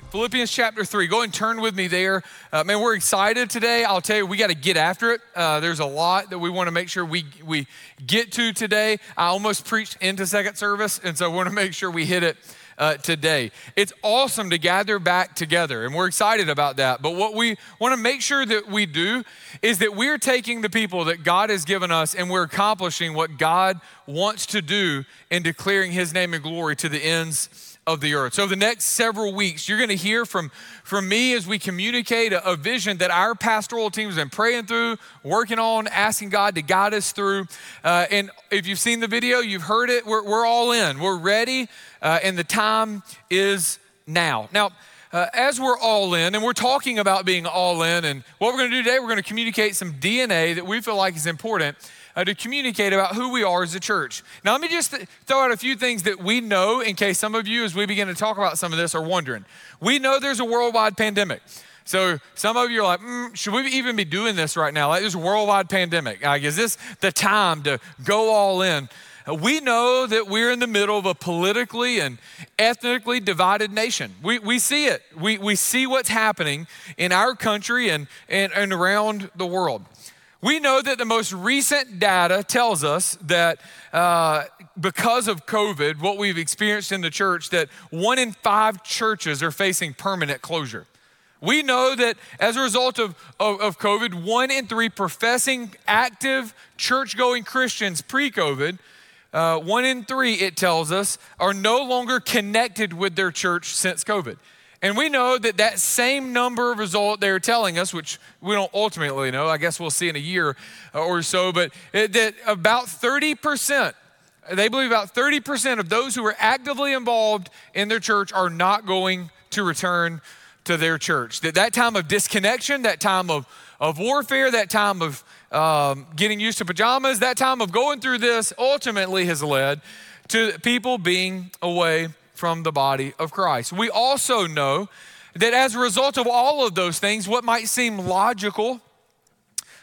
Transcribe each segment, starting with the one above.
Philippians chapter 3. Go and turn with me there. Uh, man, we're excited today. I'll tell you, we got to get after it. Uh, there's a lot that we want to make sure we, we get to today. I almost preached into second service, and so we want to make sure we hit it uh, today. It's awesome to gather back together, and we're excited about that. But what we want to make sure that we do is that we're taking the people that God has given us and we're accomplishing what God wants to do in declaring His name and glory to the ends of the earth. So, the next several weeks, you're going to hear from, from me as we communicate a, a, vision that our pastoral team has been praying through, working on, asking God to guide us through. Uh, and if you've seen the video, you've heard it, we're, we're all in, we're ready, uh, and the time is now. Now, uh, as we're all in, and we're talking about being all in, and what we're going to do today, we're going to communicate some DNA that we feel like is important uh, to communicate about who we are as a church. Now, let me just th- throw out a few things that we know in case some of you, as we begin to talk about some of this, are wondering. We know there's a worldwide pandemic. So some of you are like, mm, should we even be doing this right now? Like, there's a worldwide pandemic. Like, is this the time to go all in? We know that we're in the middle of a politically and ethnically divided nation. We, we see it. We, we see what's happening in our country and, and, and around the world. We know that the most recent data tells us that uh, because of COVID, what we've experienced in the church, that one in five churches are facing permanent closure. We know that as a result of, of, of COVID, one in three professing active church going Christians pre COVID, uh, one in three, it tells us, are no longer connected with their church since COVID. And we know that that same number result they're telling us, which we don't ultimately know, I guess we'll see in a year or so, but that about 30%, they believe about 30% of those who are actively involved in their church are not going to return to their church. That that time of disconnection, that time of, of warfare, that time of um, getting used to pajamas, that time of going through this ultimately has led to people being away from the body of Christ. We also know that as a result of all of those things, what might seem logical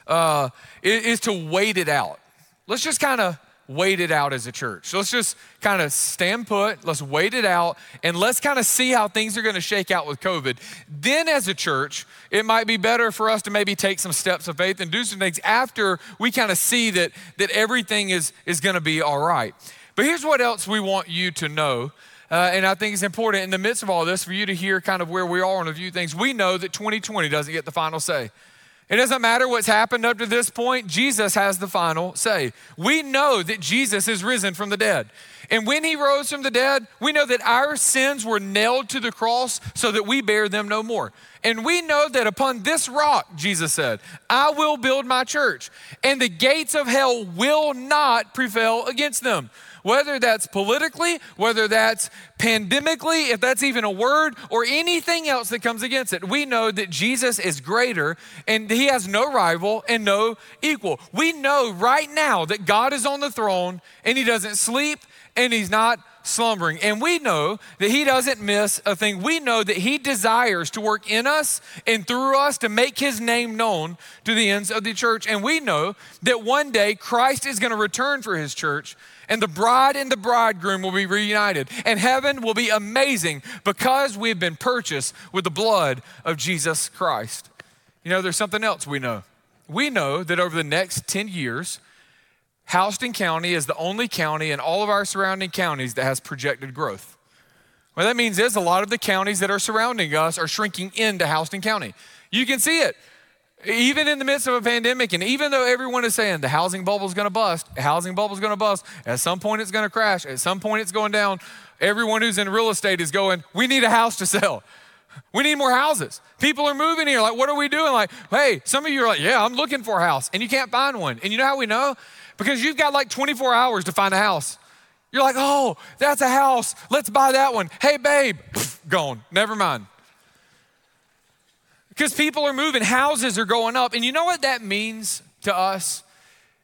uh, is, is to wait it out. Let's just kind of wait it out as a church. let's just kind of stand put, let's wait it out, and let's kind of see how things are going to shake out with COVID. Then, as a church, it might be better for us to maybe take some steps of faith and do some things after we kind of see that, that everything is, is going to be all right. But here's what else we want you to know uh, and I think it's important in the midst of all this for you to hear kind of where we are on a few things. We know that 2020 doesn't get the final say. It doesn't matter what's happened up to this point, Jesus has the final say. We know that Jesus is risen from the dead. And when he rose from the dead, we know that our sins were nailed to the cross so that we bear them no more. And we know that upon this rock, Jesus said, I will build my church, and the gates of hell will not prevail against them whether that's politically, whether that's pandemically, if that's even a word, or anything else that comes against it. We know that Jesus is greater and he has no rival and no equal. We know right now that God is on the throne and he doesn't sleep and he's not slumbering. And we know that He doesn't miss a thing. We know that He desires to work in us and through us to make His name known to the ends of the church. And we know that one day Christ is going to return for His church and the bride and the bridegroom will be reunited. And heaven will be amazing because we've been purchased with the blood of Jesus Christ. You know, there's something else we know. We know that over the next 10 years, Houston County is the only county in all of our surrounding counties that has projected growth. What that means is a lot of the counties that are surrounding us are shrinking into Houston County. You can see it. Even in the midst of a pandemic, and even though everyone is saying the housing bubble is going to bust, housing bubble is going to bust, at some point it's going to crash, at some point it's going down, everyone who's in real estate is going, we need a house to sell. We need more houses. People are moving here. Like, what are we doing? Like, hey, some of you are like, yeah, I'm looking for a house, and you can't find one. And you know how we know? Because you've got like 24 hours to find a house. You're like, oh, that's a house. Let's buy that one. Hey, babe, gone. Never mind because people are moving, houses are going up. And you know what that means to us?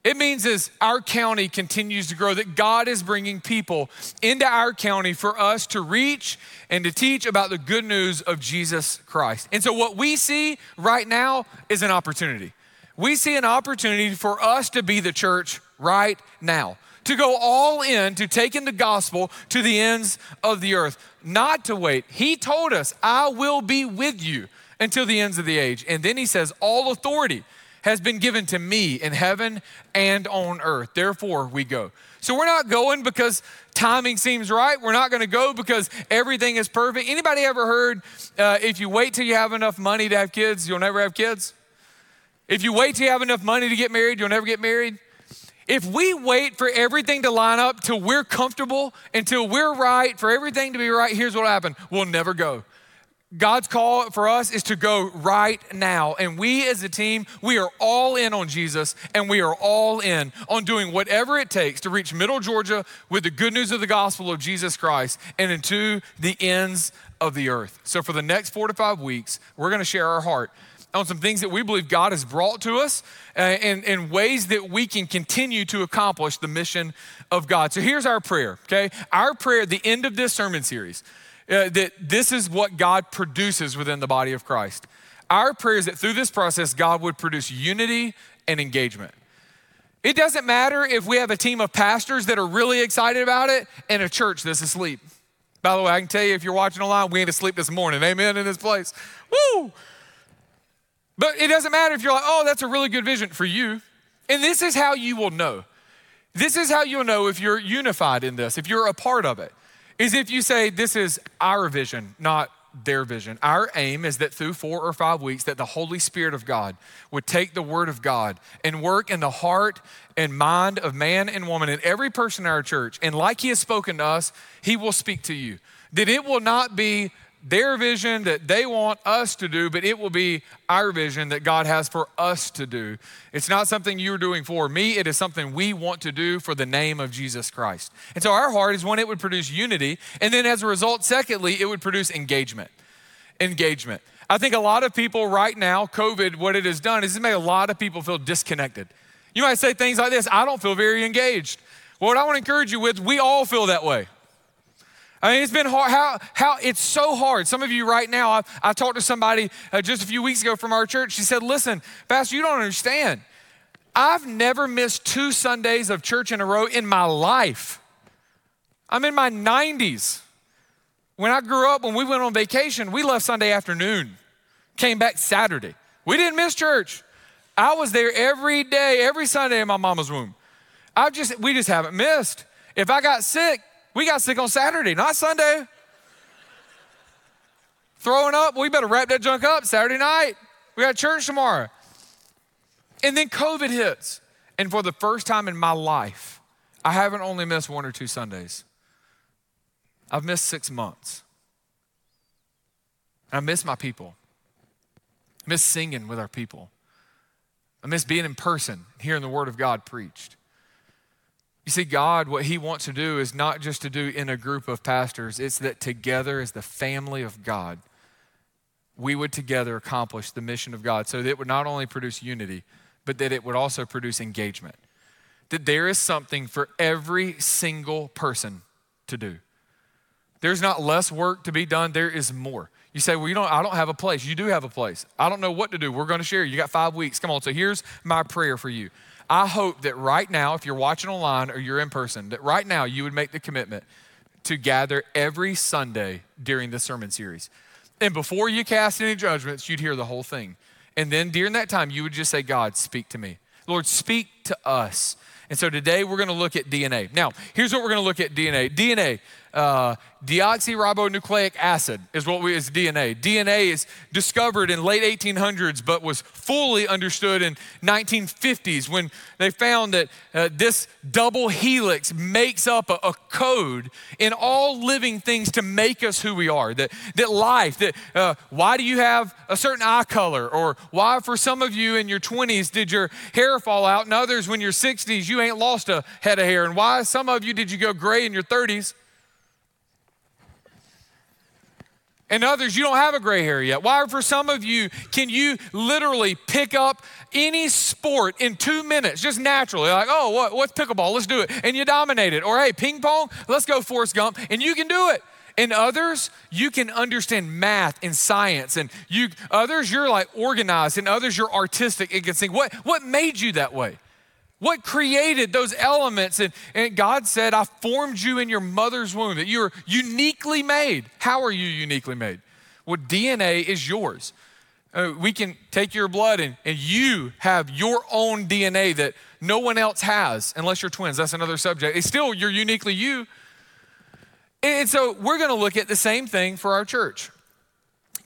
It means as our county continues to grow, that God is bringing people into our county for us to reach and to teach about the good news of Jesus Christ. And so, what we see right now is an opportunity. We see an opportunity for us to be the church right now to go all in to taking the gospel to the ends of the earth, not to wait. He told us, I will be with you until the ends of the age. And then he says, All authority has been given to me in heaven and on earth. Therefore, we go. So we're not going because timing seems right. We're not going to go because everything is perfect. Anybody ever heard uh, if you wait till you have enough money to have kids, you'll never have kids? If you wait till you have enough money to get married, you'll never get married. If we wait for everything to line up till we're comfortable, until we're right, for everything to be right, here's what'll happen we'll never go. God's call for us is to go right now. And we as a team, we are all in on Jesus and we are all in on doing whatever it takes to reach Middle Georgia with the good news of the gospel of Jesus Christ and into the ends of the earth. So for the next four to five weeks, we're going to share our heart on some things that we believe God has brought to us uh, and, and ways that we can continue to accomplish the mission of God. So here's our prayer, okay? Our prayer at the end of this sermon series uh, that this is what God produces within the body of Christ. Our prayer is that through this process, God would produce unity and engagement. It doesn't matter if we have a team of pastors that are really excited about it and a church that's asleep. By the way, I can tell you if you're watching online, we ain't asleep this morning. Amen in this place. Woo! But it doesn't matter if you're like, oh, that's a really good vision for you. And this is how you will know. This is how you'll know if you're unified in this, if you're a part of it, is if you say, this is our vision, not their vision. Our aim is that through four or five weeks that the Holy Spirit of God would take the word of God and work in the heart and mind of man and woman and every person in our church. And like he has spoken to us, he will speak to you. That it will not be their vision that they want us to do, but it will be our vision that God has for us to do. It's not something you're doing for me, it is something we want to do for the name of Jesus Christ. And so our heart is one, it would produce unity. And then as a result, secondly, it would produce engagement. Engagement. I think a lot of people right now, COVID, what it has done is it made a lot of people feel disconnected. You might say things like this I don't feel very engaged. Well, what I want to encourage you with, we all feel that way. I mean, it's been hard. How, how it's so hard. Some of you right now, I, I talked to somebody uh, just a few weeks ago from our church. She said, Listen, Pastor, you don't understand. I've never missed two Sundays of church in a row in my life. I'm in my 90s. When I grew up, when we went on vacation, we left Sunday afternoon, came back Saturday. We didn't miss church. I was there every day, every Sunday in my mama's womb. I just, we just haven't missed. If I got sick, we got sick on Saturday, not Sunday. Throwing up, we better wrap that junk up Saturday night. We got church tomorrow. And then COVID hits. And for the first time in my life, I haven't only missed one or two Sundays. I've missed six months. I miss my people. I miss singing with our people. I miss being in person, hearing the word of God preached. You see, God, what He wants to do is not just to do in a group of pastors, it's that together as the family of God, we would together accomplish the mission of God so that it would not only produce unity, but that it would also produce engagement. That there is something for every single person to do. There's not less work to be done, there is more. You say, Well, you don't, I don't have a place. You do have a place. I don't know what to do. We're going to share. You got five weeks. Come on. So here's my prayer for you. I hope that right now, if you're watching online or you're in person, that right now you would make the commitment to gather every Sunday during the sermon series. And before you cast any judgments, you'd hear the whole thing. And then during that time, you would just say, God, speak to me. Lord, speak to us. And so today we're going to look at DNA. Now, here's what we're going to look at DNA. DNA uh, deoxyribonucleic acid is what we is DNA. DNA is discovered in late 1800s, but was fully understood in 1950s when they found that uh, this double helix makes up a, a, code in all living things to make us who we are. That that life. That uh, why do you have a certain eye color, or why for some of you in your 20s did your hair fall out, and others when you're 60s you ain't lost a head of hair, and why some of you did you go gray in your 30s? And others, you don't have a gray hair yet. Why, for some of you, can you literally pick up any sport in two minutes, just naturally? Like, oh, what, what's pickleball? Let's do it. And you dominate it. Or, hey, ping pong, let's go Forrest Gump. And you can do it. And others, you can understand math and science. And you others, you're like organized. And others, you're artistic and can sing. What, what made you that way? What created those elements? And, and God said, I formed you in your mother's womb, that you're uniquely made. How are you uniquely made? Well, DNA is yours. Uh, we can take your blood and, and you have your own DNA that no one else has, unless you're twins. That's another subject. It's still, you're uniquely you. And so we're going to look at the same thing for our church.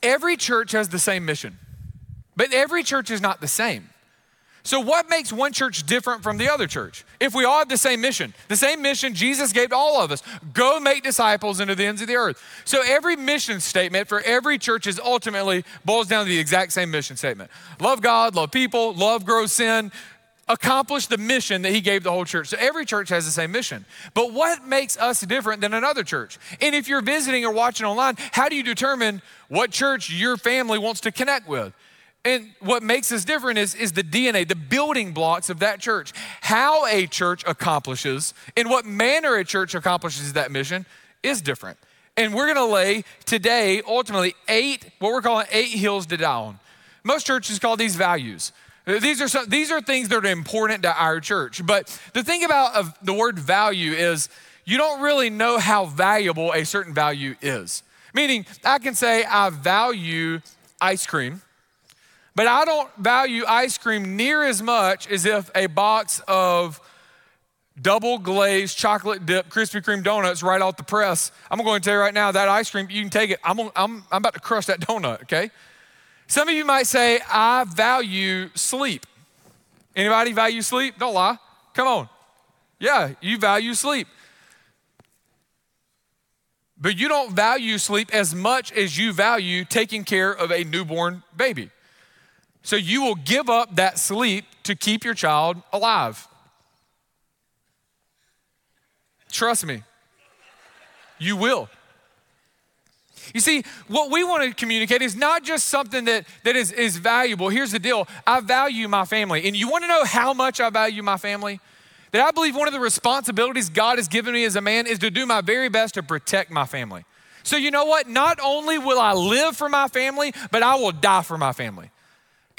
Every church has the same mission, but every church is not the same. So, what makes one church different from the other church? If we all have the same mission, the same mission Jesus gave to all of us go make disciples into the ends of the earth. So, every mission statement for every church is ultimately boils down to the exact same mission statement love God, love people, love, grow sin, accomplish the mission that he gave the whole church. So every church has the same mission. But what makes us different than another church? And if you're visiting or watching online, how do you determine what church your family wants to connect with? And what makes us different is, is the DNA, the building blocks of that church. How a church accomplishes, in what manner a church accomplishes that mission is different. And we're gonna lay today, ultimately, eight, what we're calling eight hills to die on. Most churches call these values. These are, some, these are things that are important to our church. But the thing about the word value is you don't really know how valuable a certain value is. Meaning, I can say I value ice cream but I don't value ice cream near as much as if a box of double glazed chocolate dip Krispy Kreme donuts right off the press. I'm going to tell you right now that ice cream, you can take it. I'm, I'm, I'm about to crush that donut, okay? Some of you might say, I value sleep. Anybody value sleep? Don't lie. Come on. Yeah, you value sleep. But you don't value sleep as much as you value taking care of a newborn baby. So you will give up that sleep to keep your child alive. Trust me, you will. You see, what we want to communicate is not just something that, that is, is valuable. Here's the deal I value my family. And you want to know how much I value my family? That I believe one of the responsibilities God has given me as a man is to do my very best to protect my family. So, you know what? Not only will I live for my family, but I will die for my family.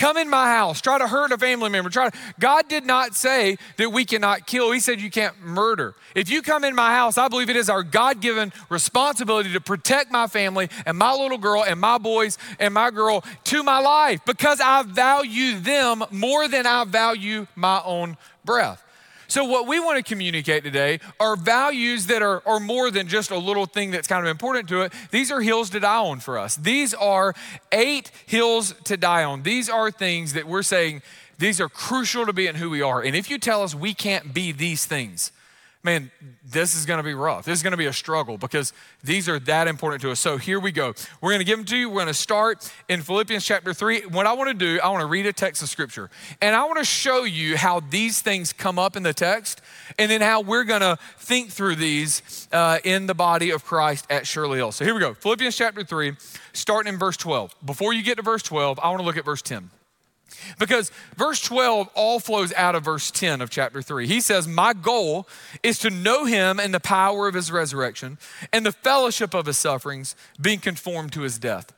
Come in my house, try to hurt a family member. Try to, God did not say that we cannot kill. He said you can't murder. If you come in my house, I believe it is our God given responsibility to protect my family and my little girl and my boys and my girl to my life because I value them more than I value my own breath. So, what we want to communicate today are values that are, are more than just a little thing that's kind of important to it. These are hills to die on for us. These are eight hills to die on. These are things that we're saying these are crucial to being who we are. And if you tell us we can't be these things, man, this is going to be rough. This is going to be a struggle because these are that important to us. So here we go. We're going to give them to you. We're going to start in Philippians chapter 3. What I want to do, I want to read a text of scripture and I want to show you how these things come up in the text and then how we're going to think through these uh, in the body of Christ at Shirley Hill. So here we go. Philippians chapter 3, starting in verse 12. Before you get to verse 12, I want to look at verse 10. Because verse 12 all flows out of verse 10 of chapter 3. He says, My goal is to know him and the power of his resurrection and the fellowship of his sufferings, being conformed to his death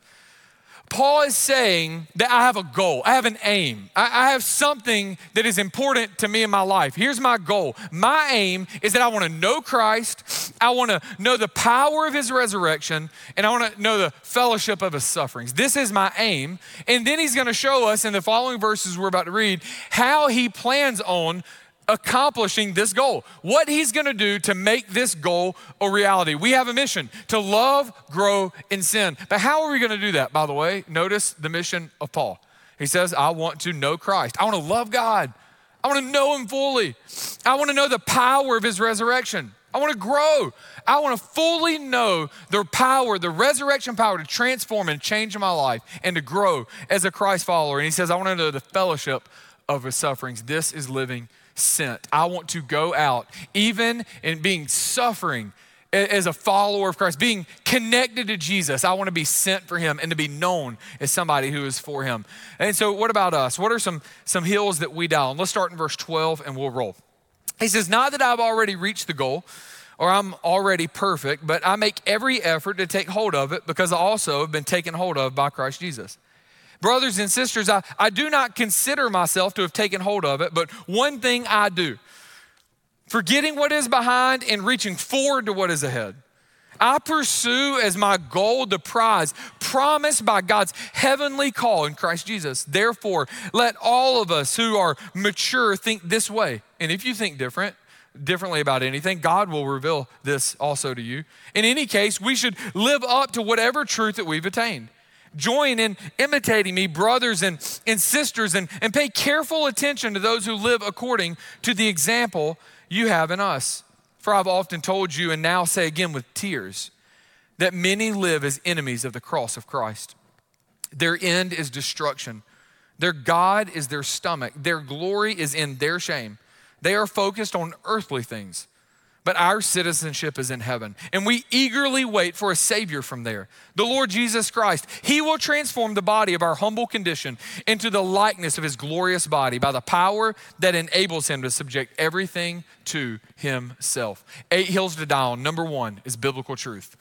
Paul is saying that I have a goal, I have an aim, I, I, have something that is important to me in my life. Here's my goal. My aim is that I want to know Christ, I want to know the power of his resurrection, and I want to know the fellowship of his sufferings. This is my aim. And then he's going to show us in the following verses we're about to read how he plans on accomplishing this goal, what he's gonna do to make this goal a reality. We have a mission to love, grow, and sin. But how are we gonna do that, by the way? Notice the mission of Paul. He says, I want to know Christ. I wanna love God. I wanna know him fully. I wanna know the power of his resurrection. I wanna grow. I wanna fully know the power, the resurrection power to transform and change my life and to grow as a Christ follower. And he says, I wanna know the fellowship of his sufferings. This is living sent. I want to go out, even in being suffering as a follower of Christ, being connected to Jesus. I want to be sent for him and to be known as somebody who is for him. And so, what about us? What are some, some hills that we die on? Let's start in verse 12 and we'll roll. He says, Not that I've already reached the goal or I'm already perfect, but I make every effort to take hold of it because I also have been taken hold of by Christ Jesus. Brothers and sisters, I, I do not consider myself to have taken hold of it, but one thing I do forgetting what is behind and reaching forward to what is ahead. I pursue as my goal the prize promised by God's heavenly call in Christ Jesus. Therefore, let all of us who are mature think this way. And if you think different, differently about anything, God will reveal this also to you. In any case, we should live up to whatever truth that we've attained. Join in imitating me, brothers and, and sisters, and, and pay careful attention to those who live according to the example you have in us. For I've often told you, and now say again with tears, that many live as enemies of the cross of Christ. Their end is destruction. Their God is their stomach. Their glory is in their shame. They are focused on earthly things, but our citizenship is in heaven. And we eagerly wait for a Savior from there, the Lord Jesus Christ. He will transform the body of our humble condition into the likeness of His glorious body by the power that enables Him to subject everything to Himself. Eight hills to die on. Number one is biblical truth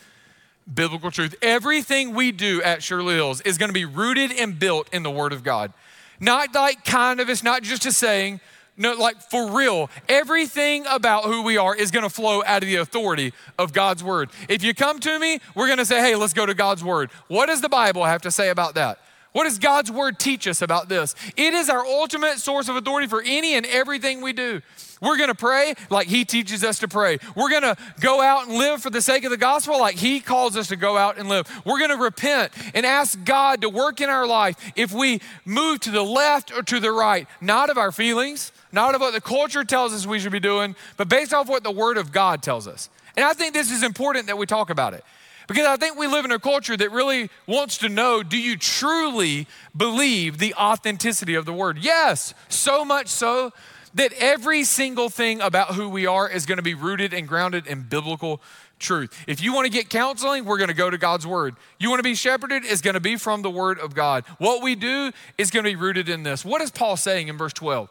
biblical truth. Everything we do at Shirley Hills is going to be rooted and built in the Word of God. Not like kind of, it's not just a saying, no, like for real, everything about who we are is gonna flow out of the authority of God's word. If you come to me, we're gonna say, hey, let's go to God's word. What does the Bible have to say about that? What does God's word teach us about this? It is our ultimate source of authority for any and everything we do. We're gonna pray like He teaches us to pray. We're gonna go out and live for the sake of the gospel like He calls us to go out and live. We're gonna repent and ask God to work in our life if we move to the left or to the right, not of our feelings, not of what the culture tells us we should be doing, but based off what the Word of God tells us. And I think this is important that we talk about it. Because I think we live in a culture that really wants to know do you truly believe the authenticity of the word? Yes, so much so that every single thing about who we are is going to be rooted and grounded in biblical truth. If you want to get counseling, we're going to go to God's word. You want to be shepherded, it's going to be from the word of God. What we do is going to be rooted in this. What is Paul saying in verse 12?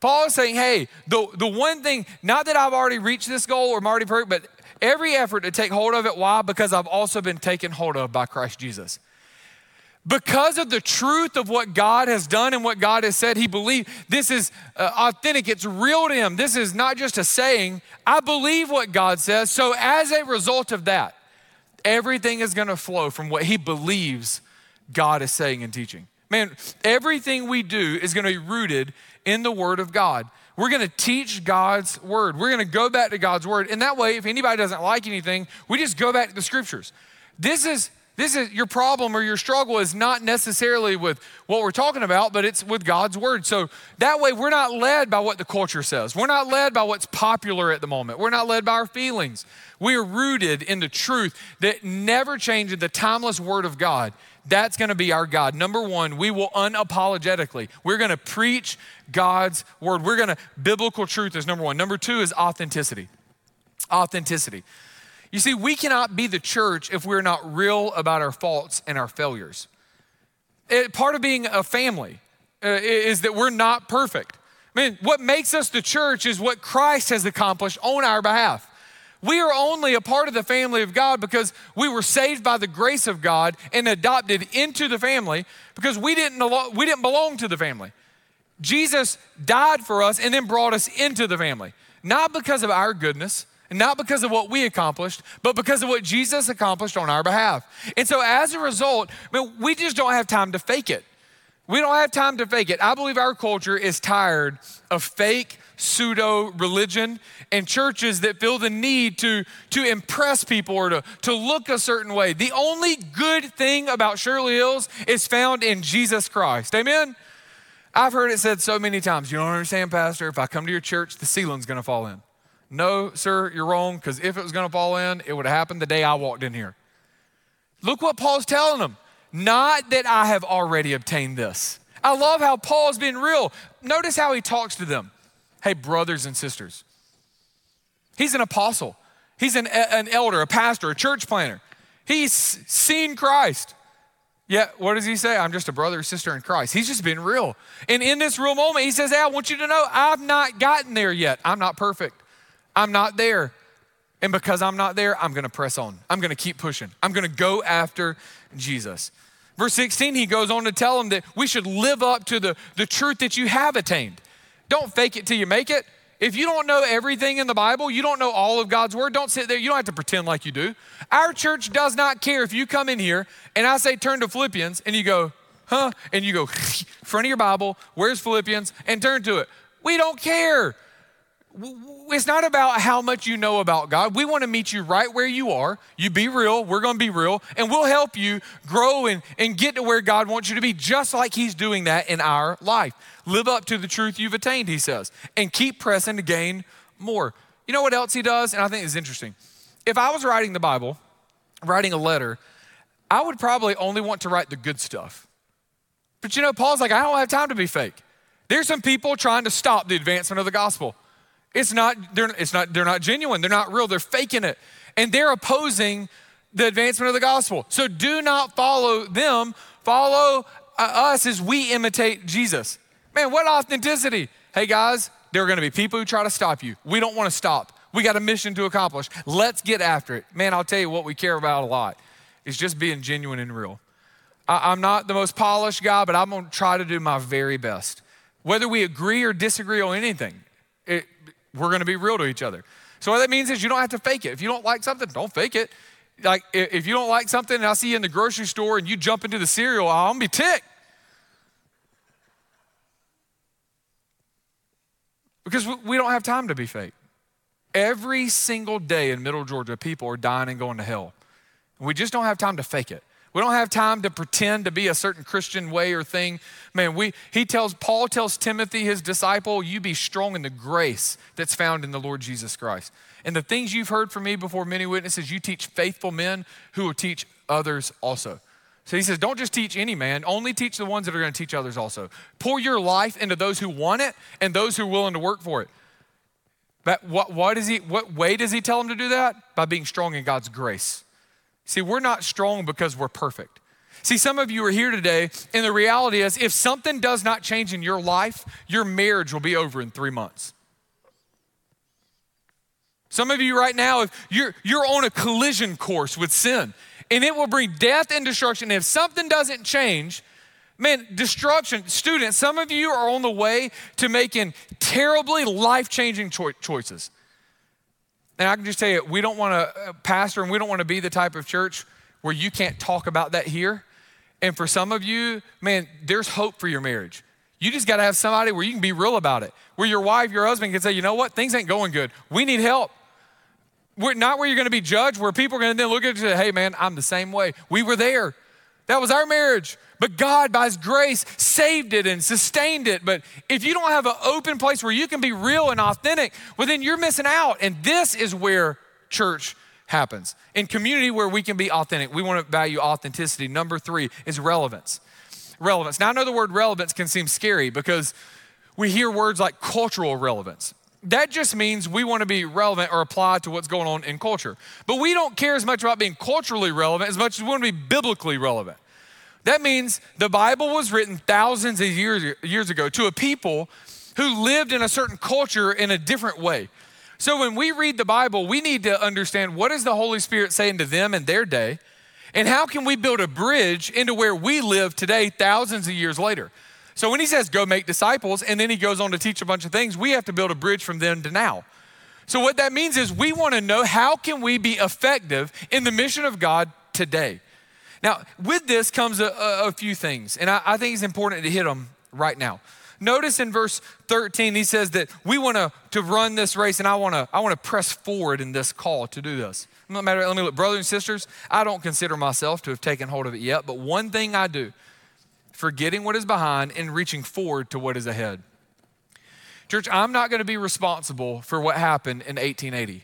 Paul is saying, hey, the, the one thing, not that I've already reached this goal or I'm already perfect, but every effort to take hold of it. Why? Because I've also been taken hold of by Christ Jesus. Because of the truth of what God has done and what God has said, he believed this is uh, authentic, it's real to him. This is not just a saying. I believe what God says. So, as a result of that, everything is going to flow from what he believes God is saying and teaching. Man, everything we do is going to be rooted in the Word of God. We're going to teach God's Word. We're going to go back to God's Word. And that way, if anybody doesn't like anything, we just go back to the Scriptures. This is this is your problem or your struggle is not necessarily with what we're talking about, but it's with God's word. So that way we're not led by what the culture says. We're not led by what's popular at the moment. We're not led by our feelings. We are rooted in the truth that never changes the timeless word of God. That's going to be our God. Number one, we will unapologetically, we're going to preach God's word. We're going to, biblical truth is number one. Number two is authenticity. Authenticity. You see, we cannot be the church if we're not real about our faults and our failures. It, part of being a family uh, is that we're not perfect. I mean, what makes us the church is what Christ has accomplished on our behalf. We are only a part of the family of God because we were saved by the grace of God and adopted into the family because we didn't, we didn't belong to the family. Jesus died for us and then brought us into the family, not because of our goodness, and not because of what we accomplished, but because of what Jesus accomplished on our behalf. And so as a result, I mean, we just don't have time to fake it. We don't have time to fake it. I believe our culture is tired of fake pseudo religion and churches that feel the need to, to impress people or to, to look a certain way. The only good thing about Shirley Hills is found in Jesus Christ. Amen? I've heard it said so many times, you don't understand, Pastor, if I come to your church, the ceiling's gonna fall in. No, sir, you're wrong, because if it was gonna fall in, it would have happened the day I walked in here. Look what Paul's telling them. Not that I have already obtained this. I love how Paul's being real. Notice how he talks to them. Hey, brothers and sisters. He's an apostle, he's an, an elder, a pastor, a church planner. He's seen Christ. Yeah, what does he say? I'm just a brother or sister in Christ. He's just been real. And in this real moment, he says, Hey, I want you to know I've not gotten there yet. I'm not perfect. I'm not there. And because I'm not there, I'm gonna press on. I'm gonna keep pushing. I'm gonna go after Jesus. Verse 16, he goes on to tell him that we should live up to the, the truth that you have attained. Don't fake it till you make it. If you don't know everything in the Bible, you don't know all of God's word, don't sit there. You don't have to pretend like you do. Our church does not care if you come in here and I say turn to Philippians and you go, huh? And you go, front of your Bible, where's Philippians? And turn to it. We don't care. It's not about how much you know about God. We want to meet you right where you are. You be real, we're going to be real, and we'll help you grow and, and get to where God wants you to be, just like He's doing that in our life. Live up to the truth you've attained, He says, and keep pressing to gain more. You know what else He does? And I think it's interesting. If I was writing the Bible, writing a letter, I would probably only want to write the good stuff. But you know, Paul's like, I don't have time to be fake. There's some people trying to stop the advancement of the gospel. It's not, they're, it's not, they're not genuine, they're not real, they're faking it. And they're opposing the advancement of the gospel. So do not follow them, follow uh, us as we imitate Jesus. Man, what authenticity. Hey guys, there are gonna be people who try to stop you. We don't wanna stop. We got a mission to accomplish. Let's get after it. Man, I'll tell you what we care about a lot is just being genuine and real. I, am not the most polished guy, but I'm gonna try to do my very best. Whether we agree or disagree on anything, we're gonna be real to each other. So what that means is you don't have to fake it. If you don't like something, don't fake it. Like if you don't like something and I see you in the grocery store and you jump into the cereal aisle, I'm gonna be ticked. Because we don't have time to be fake. Every single day in Middle Georgia, people are dying and going to hell. We just don't have time to fake it. We don't have time to pretend to be a certain Christian way or thing. Man, we he tells Paul tells Timothy his disciple, you be strong in the grace that's found in the Lord Jesus Christ. And the things you've heard from me before many witnesses, you teach faithful men who will teach others also. So he says, don't just teach any man, only teach the ones that are going to teach others also. Pour your life into those who want it and those who are willing to work for it. But what, what, is he, what way does he tell them to do that? By being strong in God's grace. See, we're not strong because we're perfect. See, some of you are here today, and the reality is if something does not change in your life, your marriage will be over in three months. Some of you right now, if you're, you're on a collision course with sin, and it will bring death and destruction. if something doesn't change, man, destruction. Students, some of you are on the way to making terribly life changing cho- choices. And I can just tell you, we don't want to uh, pastor and we don't want to be the type of church where you can't talk about that here. And for some of you, man, there's hope for your marriage. You just got to have somebody where you can be real about it, where your wife, your husband can say, you know what, things ain't going good. We need help. We're not where you're going to be judged, where people are going to then look at you and say, hey, man, I'm the same way. We were there. That was our marriage. But God, by His grace, saved it and sustained it. But if you don't have an open place where you can be real and authentic, well, then you're missing out. And this is where church happens. In community where we can be authentic, we want to value authenticity. Number three is relevance. Relevance. Now, I know the word relevance can seem scary because we hear words like cultural relevance that just means we want to be relevant or apply to what's going on in culture. But we don't care as much about being culturally relevant as much as we want to be biblically relevant. That means the Bible was written thousands of years, years ago to a people who lived in a certain culture in a different way. So when we read the Bible, we need to understand what is the Holy Spirit saying to them in their day, and how can we build a bridge into where we live today, thousands of years later. So when he says go make disciples, and then he goes on to teach a bunch of things, we have to build a bridge from then to now. So what that means is we want to know how can we be effective in the mission of God today. Now, with this comes a, a, a few things, and I, I think it's important to hit them right now. Notice in verse 13, he says that we want to, to run this race, and I want to I want to press forward in this call to do this. No matter, let me look, brothers and sisters, I don't consider myself to have taken hold of it yet, but one thing I do forgetting what is behind and reaching forward to what is ahead. Church, I'm not going to be responsible for what happened in 1880.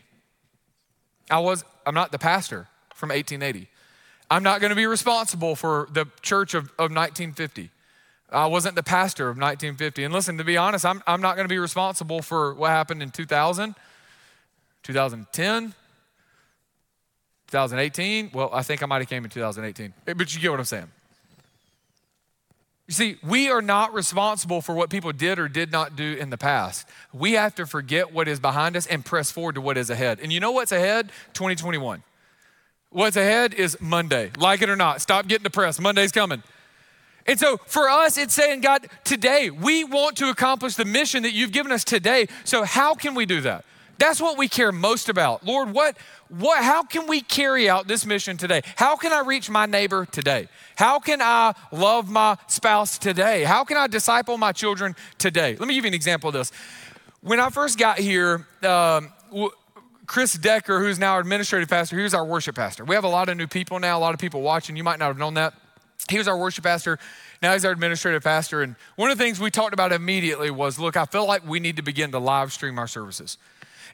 I was I'm not the pastor from 1880. I'm not going to be responsible for the church of, of 1950. I wasn't the pastor of 1950. And listen, to be honest, I'm, I'm not going to be responsible for what happened in 2000, 2010, 2018. Well, I think I might have came in 2018. But you get what I'm saying. See, we are not responsible for what people did or did not do in the past. We have to forget what is behind us and press forward to what is ahead. And you know what's ahead? 2021. What's ahead is Monday. Like it or not, stop getting depressed. Monday's coming. And so for us, it's saying, God, today we want to accomplish the mission that you've given us today. So how can we do that? That's what we care most about. Lord, what, what, how can we carry out this mission today? How can I reach my neighbor today? How can I love my spouse today? How can I disciple my children today? Let me give you an example of this. When I first got here, um, Chris Decker, who's now our administrative pastor, he was our worship pastor. We have a lot of new people now, a lot of people watching. You might not have known that. He was our worship pastor. Now he's our administrative pastor. And one of the things we talked about immediately was look, I feel like we need to begin to live stream our services.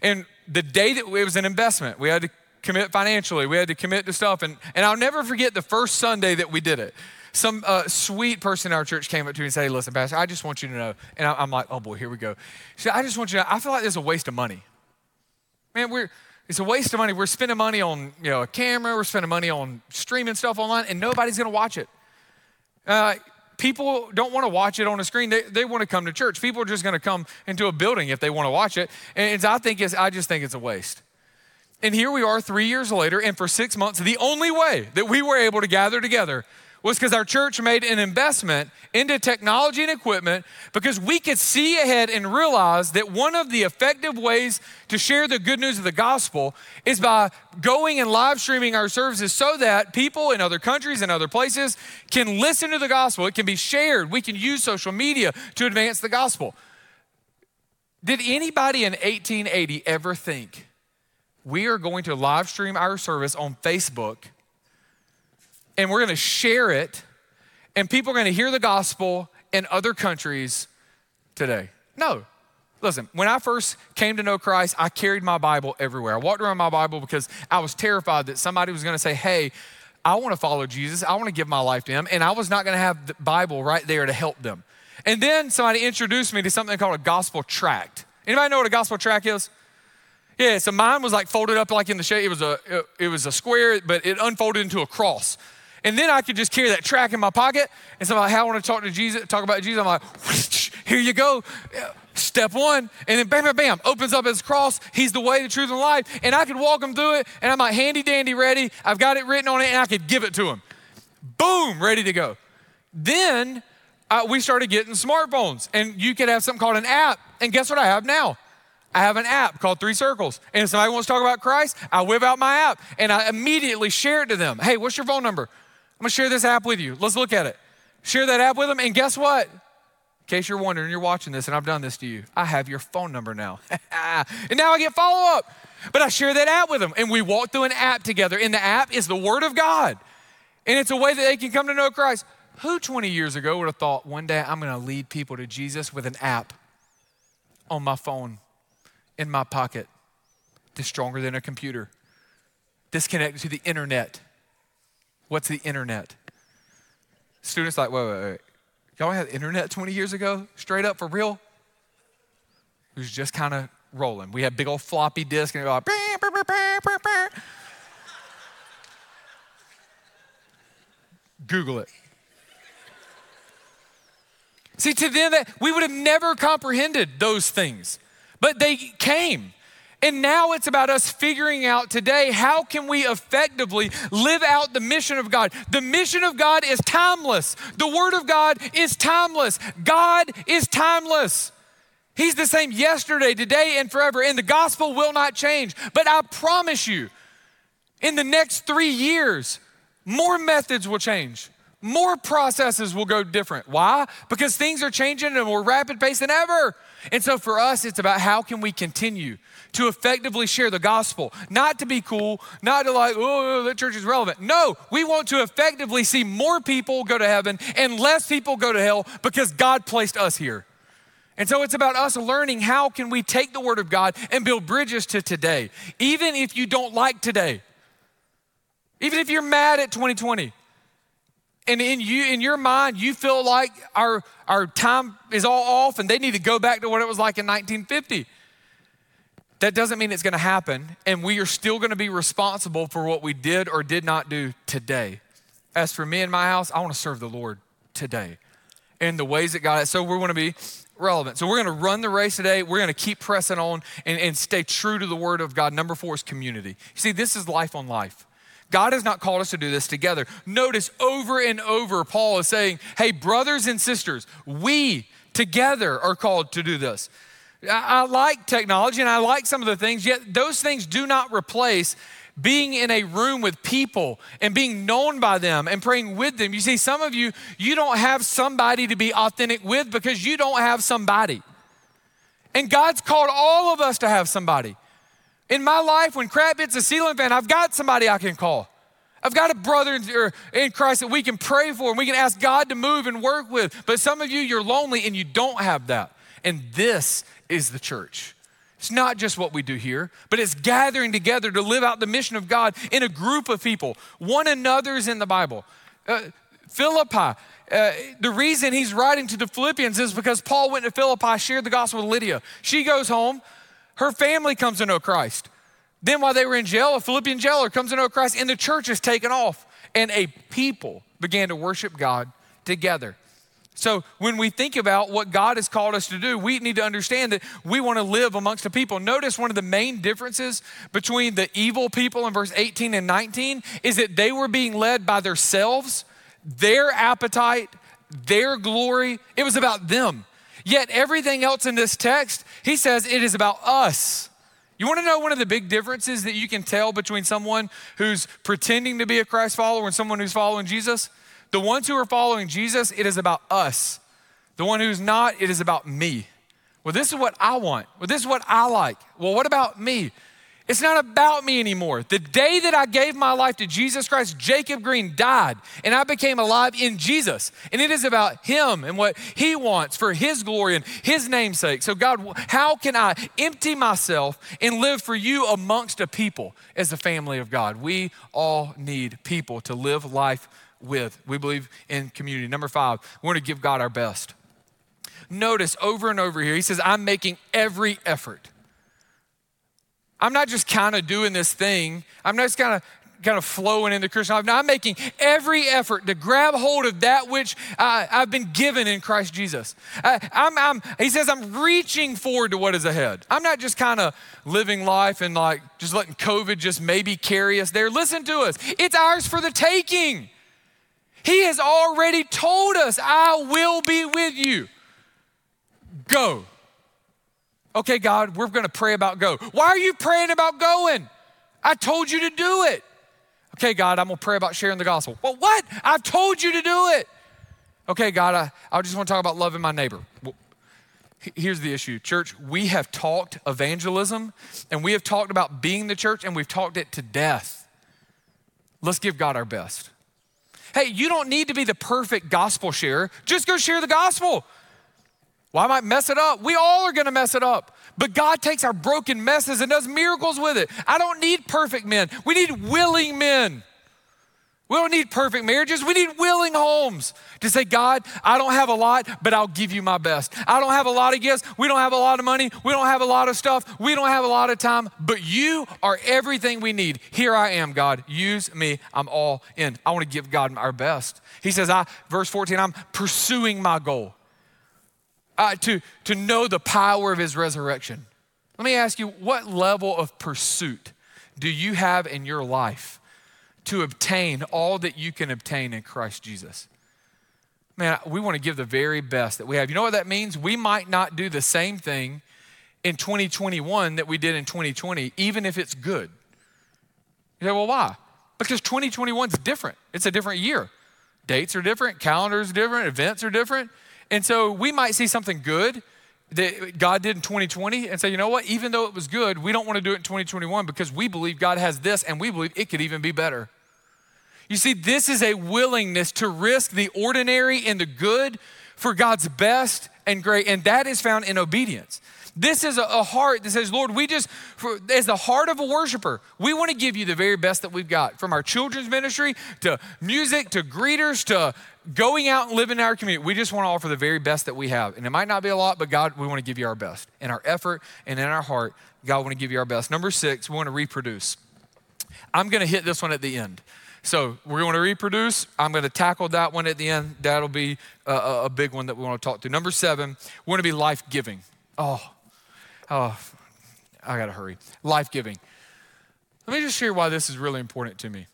And the day that it was an investment, we had to commit financially, we had to commit to stuff. And, and I'll never forget the first Sunday that we did it. Some uh, sweet person in our church came up to me and said, hey, listen, Pastor, I just want you to know. And I, am like, oh boy, here we go. She said, I just want you to know, I feel like this is a waste of money. Man, we're, it's a waste of money. We're spending money on you know, a camera, we're spending money on streaming stuff online, and nobody's gonna watch it. Uh, people don't want to watch it on a screen. They, they want to come to church. People are just going to come into a building if they want to watch it. And I think it's, I just think it's a waste. And here we are three years later, and for six months, the only way that we were able to gather together was because our church made an investment into technology and equipment because we could see ahead and realize that one of the effective ways to share the good news of the gospel is by going and live streaming our services so that people in other countries and other places can listen to the gospel. It can be shared. We can use social media to advance the gospel. Did anybody in 1880 ever think we are going to live stream our service on Facebook? And we're going to share it, and people are going to hear the gospel in other countries today. No. Listen, when I first came to know Christ, I carried my Bible everywhere. I walked around my Bible because I was terrified that somebody was going to say, Hey, I want to follow Jesus. I want to give my life to him. And I was not going to have the Bible right there to help them. And then somebody introduced me to something called a gospel tract. Anybody know what a gospel tract is? Yeah, so mine was like folded up like in the shape. It was a it was a square, but it unfolded into a cross. And then I could just carry that track in my pocket. And I'm like, hey, I want to talk to Jesus, talk about Jesus. I'm like, here you go. Step one. And then bam, bam, bam, opens up his cross. He's the way, the truth, and the life. And I could walk him through it. And I'm like, handy dandy ready. I've got it written on it and I could give it to him. Boom, ready to go. Then uh, we started getting smartphones. And you could have something called an app. And guess what I have now? I have an app called Three Circles. And if somebody wants to talk about Christ, I whip out my app and I immediately share it to them. Hey, what's your phone number? I'm gonna share this app with you. Let's look at it. Share that app with them, and guess what? In case you're wondering, you're watching this, and I've done this to you. I have your phone number now. and now I get follow up. But I share that app with them, and we walk through an app together. And the app is the Word of God. And it's a way that they can come to know Christ. Who 20 years ago would have thought one day I'm gonna lead people to Jesus with an app on my phone, in my pocket, that's stronger than a computer, disconnected to the internet? What's the internet? Students like, wait, wait, wait. Y'all had internet 20 years ago? Straight up for real? It was just kind of rolling. We had big old floppy disk and it was like, Google it. See, to them, that we would have never comprehended those things, but they came. And now it's about us figuring out today how can we effectively live out the mission of God. The mission of God is timeless. The word of God is timeless. God is timeless. He's the same yesterday, today, and forever. And the gospel will not change. But I promise you, in the next three years, more methods will change. More processes will go different. Why? Because things are changing at a more rapid pace than ever. And so for us, it's about how can we continue to effectively share the gospel, not to be cool, not to like, oh, oh, that church is relevant. No, we want to effectively see more people go to heaven and less people go to hell because God placed us here. And so it's about us learning how can we take the word of God and build bridges to today, even if you don't like today. Even if you're mad at 2020 and in you in your mind you feel like our our time is all off and they need to go back to what it was like in 1950 that doesn't mean it's going to happen, and we are still going to be responsible for what we did or did not do today. As for me and my house, I want to serve the Lord today in the ways that God. Has so we're going to be relevant. So we're going to run the race today. We're going to keep pressing on and, and stay true to the Word of God. Number four is community. You see, this is life on life. God has not called us to do this together. Notice over and over, Paul is saying, hey, brothers and sisters, we together are called to do this. I, like technology and I like some of the things, yet those things do not replace being in a room with people and being known by them and praying with them. You see, some of you, you don't have somebody to be authentic with because you don't have somebody. And God's called all of us to have somebody. In my life, when crap hits the ceiling fan, I've got somebody I can call. I've got a brother er, in Christ that we can pray for and we can ask God to move and work with. But some of you, you're lonely and you don't have that. And this is the church. It's not just what we do here, but it's gathering together to live out the mission of God in a group of people. One another's in the Bible. Uh, Philippi, uh, the reason he's writing to the Philippians is because Paul went to Philippi, shared the gospel with Lydia. She goes home, her family comes to know Christ. Then, while they were in jail, a Philippian jailer comes to know Christ, and the church is taken off. And a people began to worship God together. So, when we think about what God has called us to do, we need to understand that we want to live amongst the people. Notice one of the main differences between the evil people in verse 18 and 19 is that they were being led by themselves, their appetite, their glory. It was about them. Yet, everything else in this text, he says it is about us. You want to know one of the big differences that you can tell between someone who's pretending to be a Christ follower and someone who's following Jesus? The ones who are following Jesus, it is about us. The one who's not, it is about me. Well, this is what I want. Well, this is what I like. Well, what about me? It's not about me anymore. The day that I gave my life to Jesus Christ, Jacob Green died and I became alive in Jesus. And it is about him and what he wants for his glory and his namesake. So, God, how can I empty myself and live for you amongst a people as the family of God? We all need people to live life with. We believe in community. Number five, we want to give God our best. Notice over and over here, he says, I'm making every effort. I'm not just kind of doing this thing. I'm not just kind of kind of flowing in the Christian life. I'm making every effort to grab hold of that which uh, I've been given in Christ Jesus. I'm, I'm, he says, I'm reaching forward to what is ahead. I'm not just kind of living life and like just letting COVID just maybe carry us there. Listen to us. It's ours for the taking. He has already told us, I will be with you. Go. Okay, God, we're going to pray about go. Why are you praying about going? I told you to do it. Okay, God, I'm going to pray about sharing the gospel. Well, what? I've told you to do it. Okay, God, I, I just want to talk about loving my neighbor. Well, here's the issue church we have talked evangelism and we have talked about being the church and we've talked it to death let's give god our best Hey, you don't need to be the perfect gospel sharer. Just go share the gospel. Well, I might mess it up. We all are gonna mess it up. But God takes our broken messes and does miracles with it. I don't need perfect men. We need willing men. We don't need perfect marriages. We need willing homes to say, God, I don't have a lot, but I'll give you my best. I don't have a lot of gifts. We don't have a lot of money. We don't have a lot of stuff. We don't have a lot of time, but you are everything we need. Here I am, God. Use me. I'm all in. I want to give God our best. He says, I, verse 14, I'm pursuing my goal uh, to, to know the power of his resurrection. Let me ask you, what level of pursuit do you have in your life? To obtain all that you can obtain in Christ Jesus. Man, we want to give the very best that we have. You know what that means? We might not do the same thing in 2021 that we did in 2020, even if it's good. You say, well, why? Because 2021 is different. It's a different year. Dates are different, calendars are different, events are different. And so we might see something good that God did in 2020 and say, you know what, even though it was good, we don't want to do it in 2021 because we believe God has this and we believe it could even be better. You see, this is a willingness to risk the ordinary and the good for God's best and great, and that is found in obedience. This is a, heart that says, Lord, we just, for, as the heart of a worshiper, we want to give you the very best that we've got from our children's ministry to music to greeters to going out and living in our community. We just want to offer the very best that we have. And it might not be a lot, but God, we want to give you our best. In our effort and in our heart, God, want to give you our best. Number six, we want to reproduce. I'm going to hit this one at the end. So we're going to reproduce. I'm going to tackle that one at the end. That'll be a, a big one that we want to talk to. Number seven, we want to be life giving. Oh, Oh, I got to hurry. Life giving. Let me just share why this is really important to me.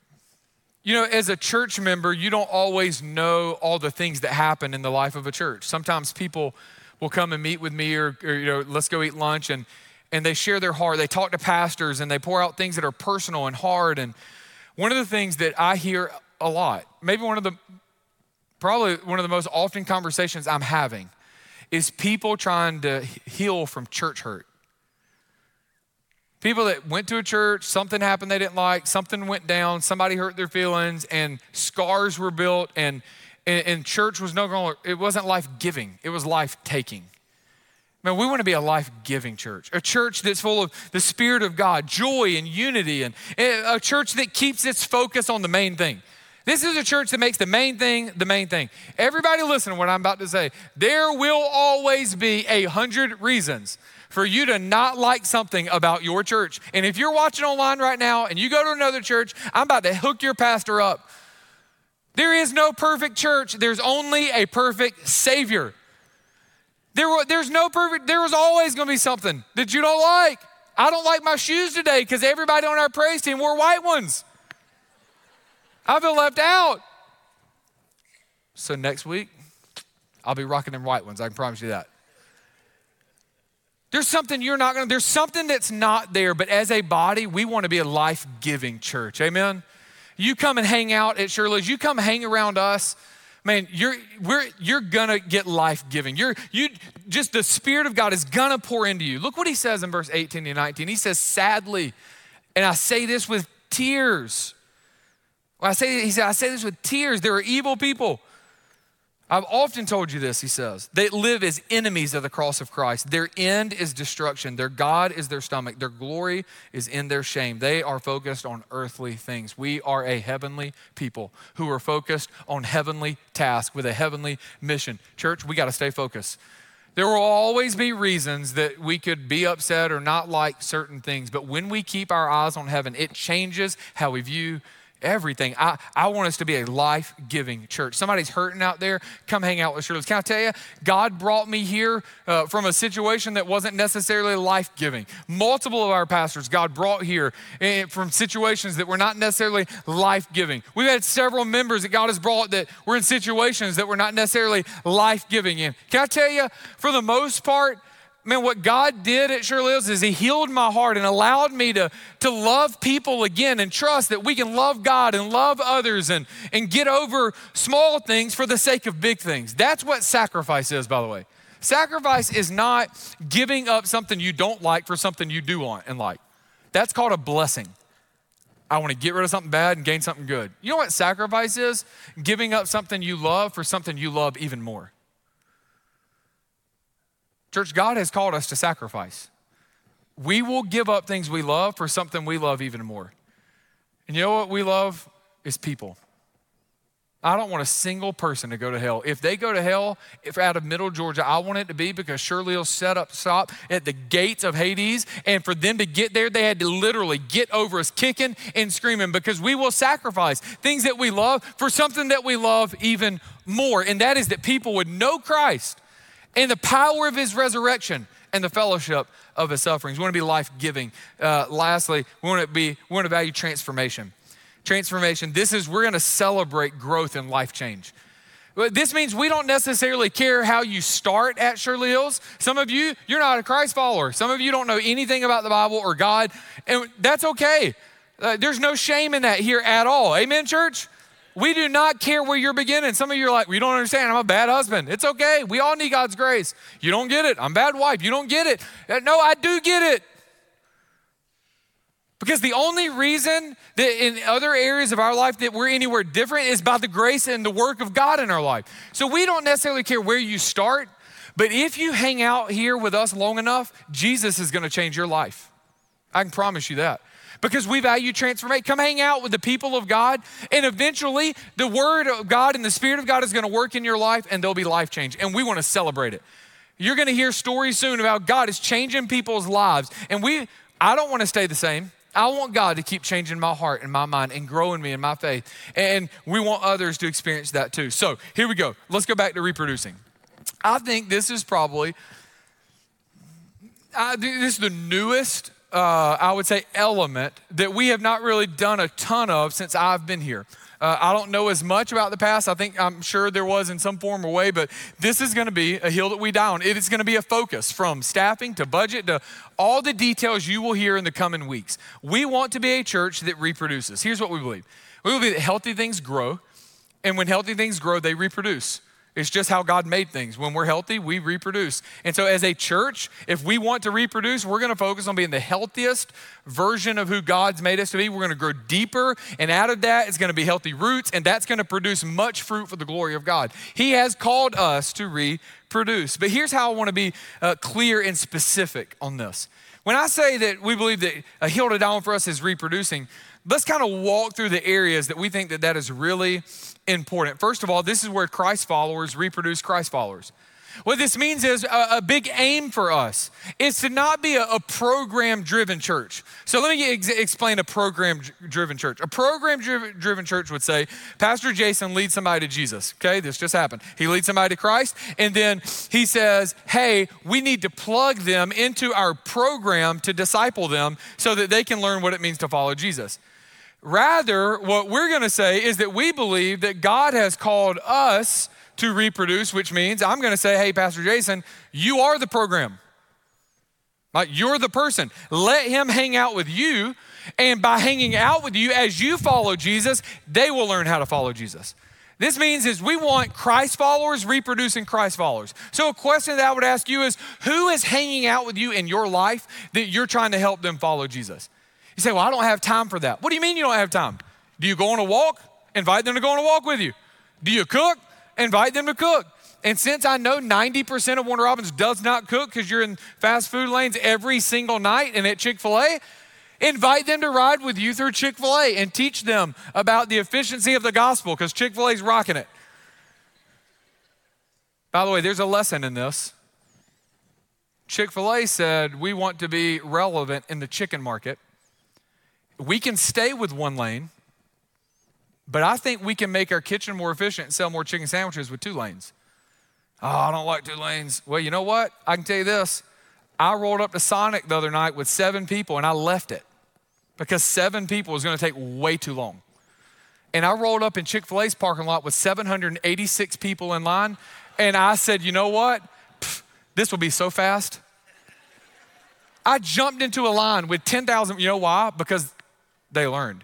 you know, as a church member, you don't always know all the things that happen in the life of a church. Sometimes people will come and meet with me or, or you know, let's go eat lunch and and they share their heart. They talk to pastors and they pour out things that are personal and hard. And one of the things that I hear a lot, maybe one of the probably one of the most often conversations I'm having is people trying to heal from church hurt. People that went to a church, something happened they didn't like, something went down, somebody hurt their feelings, and scars were built, and, and, and church was no longer, it wasn't life giving, it was life taking. Man, we want to be a life giving church, a church that's full of the Spirit of God, joy and unity, and eh, a church that keeps its focus on the main thing. This is a church that makes the main thing the main thing. Everybody listen to what I'm about to say. There will always be a hundred reasons for you to not like something about your church. And if you're watching online right now and you go to another church, I'm about to hook your pastor up. There is no perfect church, there's only a perfect Savior. There, there's no perfect, there was always gonna be something that you don't like. I don't like my shoes today because everybody on our praise team wore white ones. I feel left out. So next week, I'll be rocking them white ones. I can promise you that. There's something you're not gonna, there's something that's not there, but as a body, we wanna be a life giving church. Amen? You come and hang out at Shirley's, you come hang around us. Man, you're, you're gonna get life giving. You're, you, just the Spirit of God is gonna pour into you. Look what he says in verse 18 to 19. He says, sadly, and I say this with tears. I say, he said, I say this with tears. There are evil people I've often told you this, he says. They live as enemies of the cross of Christ. Their end is destruction. Their God is their stomach. Their glory is in their shame. They are focused on earthly things. We are a heavenly people who are focused on heavenly tasks with a heavenly mission. Church, we got to stay focused. There will always be reasons that we could be upset or not like certain things, but when we keep our eyes on heaven, it changes how we view everything. I, I want us to be a life giving church. Somebody's hurting out there, come hang out with Shirley. Can I tell you, God brought me here uh, from a situation that wasn't necessarily life giving. Multiple of our pastors, God brought here uh, from situations that were not necessarily life giving. We've had several members that God has brought that were in situations that were not necessarily life giving. And can I tell you, for the most part, man, what God did at Shirley Hills is He healed my heart and allowed me to, to love people again and trust that we can love God and love others and, and get over small things for the sake of big things. That's what sacrifice is, by the way. Sacrifice is not giving up something you don't like for something you do want and like. That's called a blessing. I want to get rid of something bad and gain something good. You know what sacrifice is? Giving up something you love for something you love even more. Church, God has called us to sacrifice. We will give up things we love for something we love even more. And you know what we love is people. I don't want a single person to go to hell. If they go to hell, if out of middle Georgia, I want it to be because Shirley will set up shop at the gates of Hades. And for them to get there, they had to literally get over us kicking and screaming because we will sacrifice things that we love for something that we love even more. And that is that people would know Christ and the power of his resurrection and the fellowship of his sufferings. We want to be life giving. Uh, lastly, we want to be we want to value transformation. Transformation. This is we're going to celebrate growth and life change. This means we don't necessarily care how you start at Shirley Hills. Some of you, you're not a Christ follower. Some of you don't know anything about the Bible or God, and that's okay. Uh, there's no shame in that here at all. Amen, church? We do not care where you're beginning. Some of you are like, we don't understand. I'm a bad husband. It's okay. We all need God's grace. You don't get it. I'm a bad wife. You don't get it. Uh, no, I do get it. Because the only reason that in other areas of our life that we're anywhere different is by the grace and the work of God in our life. So we don't necessarily care where you start, but if you hang out here with us long enough, Jesus is going to change your life. I can promise you that because we value transformation. Come hang out with the people of God, and eventually the Word of God and the Spirit of God is going to work in your life, and there'll be life change. And we want to celebrate it. You're going to hear stories soon about God is changing people's lives, and we. I don't want to stay the same. I want God to keep changing my heart and my mind and growing me in my faith. And we want others to experience that too. So here we go. Let's go back to reproducing. I think this is probably, I, this is the newest uh, I would say, element that we have not really done a ton of since I've been here. Uh, I don't know as much about the past. I think I'm sure there was in some form or way, but this is going to be a hill that we die on. It is going to be a focus from staffing to budget to all the details you will hear in the coming weeks. We want to be a church that reproduces. Here's what we believe we believe that healthy things grow, and when healthy things grow, they reproduce. It's just how God made things. When we're healthy, we reproduce. And so, as a church, if we want to reproduce, we're going to focus on being the healthiest version of who God's made us to be. We're going to grow deeper, and out of that, it's going to be healthy roots, and that's going to produce much fruit for the glory of God. He has called us to reproduce. But here's how I want to be uh, clear and specific on this. When I say that we believe that a hill to die for us is reproducing, let's kind of walk through the areas that we think that that is really important. First of all, this is where Christ followers reproduce Christ followers. What this means is a, a big aim for us is to not be a, a program driven church. So let me ex- explain a program driven church. A program driven church would say, Pastor Jason leads somebody to Jesus. Okay, this just happened. He leads somebody to Christ, and then he says, Hey, we need to plug them into our program to disciple them so that they can learn what it means to follow Jesus. Rather, what we're going to say is that we believe that God has called us to reproduce, which means I'm going to say, hey, Pastor Jason, you are the program. Like you're the person. Let him hang out with you. And by hanging out with you as you follow Jesus, they will learn how to follow Jesus. This means is we want Christ followers reproducing Christ followers. So a question that I would ask you is who is hanging out with you in your life that you're trying to help them follow Jesus? You say, well, I don't have time for that. What do you mean you don't have time? Do you go on a walk? Invite them to go on a walk with you. Do you cook? Invite them to cook. And since I know 90% of Warner Robins does not cook because you're in fast food lanes every single night and at Chick fil A, invite them to ride with you through Chick fil A and teach them about the efficiency of the gospel because Chick fil A's rocking it. By the way, there's a lesson in this. Chick fil A said, We want to be relevant in the chicken market we can stay with one lane, but I think we can make our kitchen more efficient and sell more chicken sandwiches with two lanes. Oh, I don't like two lanes. Well, you know what? I can tell you this. I rolled up to Sonic the other night with seven people and I left it because seven people was going to take way too long. And I rolled up in Chick fil A's parking lot with 786 people in line. And I said, you know what? This will be so fast. I jumped into a line with 10,000. You know why? Because they learned.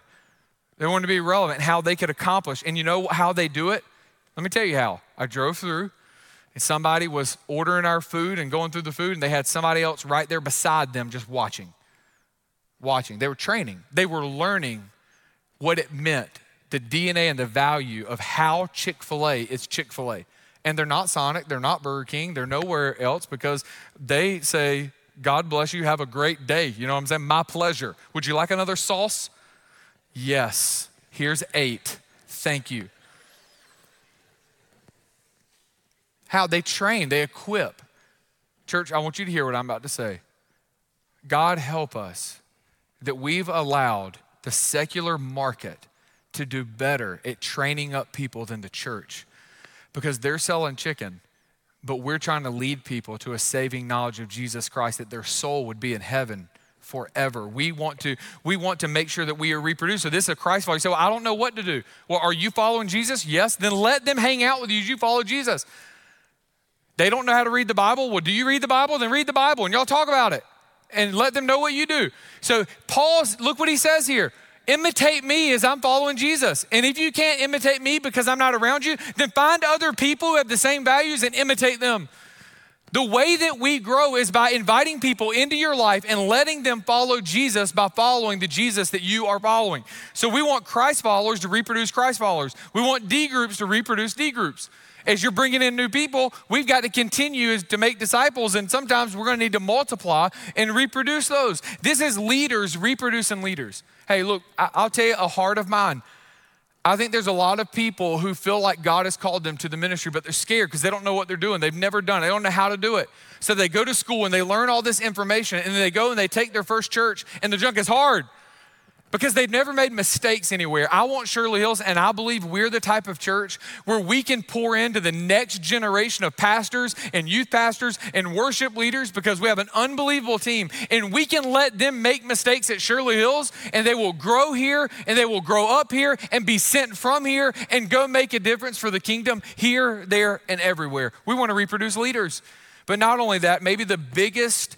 They wanted to be relevant, how they could accomplish. And you know how they do it? Let me tell you how. I drove through, and somebody was ordering our food and going through the food, and they had somebody else right there beside them just watching. Watching. They were training, they were learning what it meant the DNA and the value of how Chick fil A is Chick fil A. And they're not Sonic, they're not Burger King, they're nowhere else because they say, God bless you, have a great day. You know what I'm saying? My pleasure. Would you like another sauce? Yes, here's eight. Thank you. How they train, they equip. Church, I want you to hear what I'm about to say. God help us that we've allowed the secular market to do better at training up people than the church because they're selling chicken, but we're trying to lead people to a saving knowledge of Jesus Christ that their soul would be in heaven forever. We want to we want to make sure that we are reproduced. So this is a Christ follower. Say, well, I don't know what to do. Well, are you following Jesus? Yes. Then let them hang out with you you follow Jesus. They don't know how to read the Bible. Well, do you read the Bible? Then read the Bible and y'all talk about it and let them know what you do. So Paul, look what he says here. Imitate me as I'm following Jesus. And if you can't imitate me because I'm not around you, then find other people who have the same values and imitate them. The way that we grow is by inviting people into your life and letting them follow Jesus by following the Jesus that you are following. So we want Christ followers to reproduce Christ followers. We want D groups to reproduce D groups. As you're bringing in new people, we've got to continue to make disciples, and sometimes we're going to need to multiply and reproduce those. This is leaders reproducing leaders. Hey, look, I'll tell you a heart of mine. I think there's a lot of people who feel like God has called them to the ministry, but they're scared because they don't know what they're doing. They've never done it. They don't know how to do it. So they go to school and they learn all this information and then they go and they take their first church and the junk is hard. Because they've never made mistakes anywhere. I want Shirley Hills, and I believe we're the type of church where we can pour into the next generation of pastors and youth pastors and worship leaders because we have an unbelievable team. And we can let them make mistakes at Shirley Hills, and they will grow here, and they will grow up here, and be sent from here, and go make a difference for the kingdom here, there, and everywhere. We want to reproduce leaders. But not only that, maybe the biggest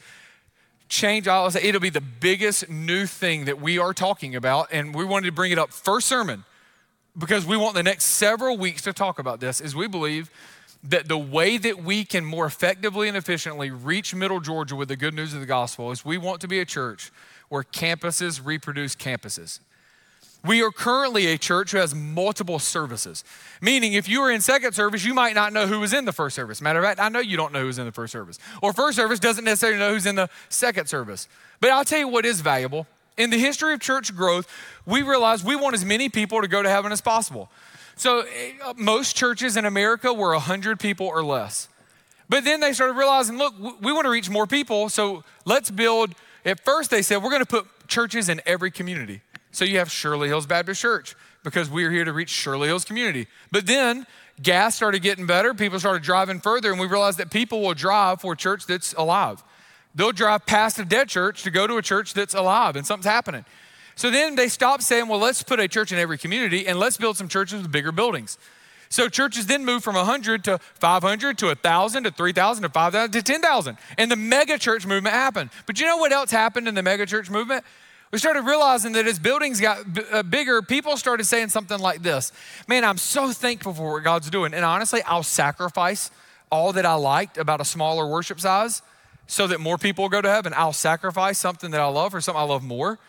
change, I'll say it'll be the biggest new thing that we are talking about. And we wanted to bring it up first sermon because we want the next several weeks to talk about this, is we believe that the way that we can more effectively and efficiently reach middle Georgia with the good news of the gospel is we want to be a church where campuses reproduce campuses. We are currently a church who has multiple services. Meaning, if you were in second service, you might not know who was in the first service. Matter of fact, I know you don't know who's in the first service. Or first service doesn't necessarily know who's in the second service. But I'll tell you what is valuable. In the history of church growth, we realized we want as many people to go to heaven as possible. So, eh, most churches in America were 100 people or less. But then they started realizing, look, we want to reach more people, so let's build. At first, they said, we're going to put churches in every community. So you have Shirley Hills Baptist Church because we're here to reach Shirley Hills community. But then gas started getting better, people started driving further, and we realized that people will drive for a church that's alive. They'll drive past a dead church to go to a church that's alive and something's happening. So then they stopped saying, well, let's put a church in every community and let's build some churches with bigger buildings. So churches then moved from 100 to 500 to 1,000 to 3,000 to 5,000 to 10,000. And the mega church movement happened. But you know what else happened in the mega church movement? We started realizing that as buildings got b- uh, bigger, people started saying something like this Man, I'm so thankful for what God's doing. And honestly, I'll sacrifice all that I liked about a smaller worship size so that more people go to heaven. I'll sacrifice something that I love for something I love more.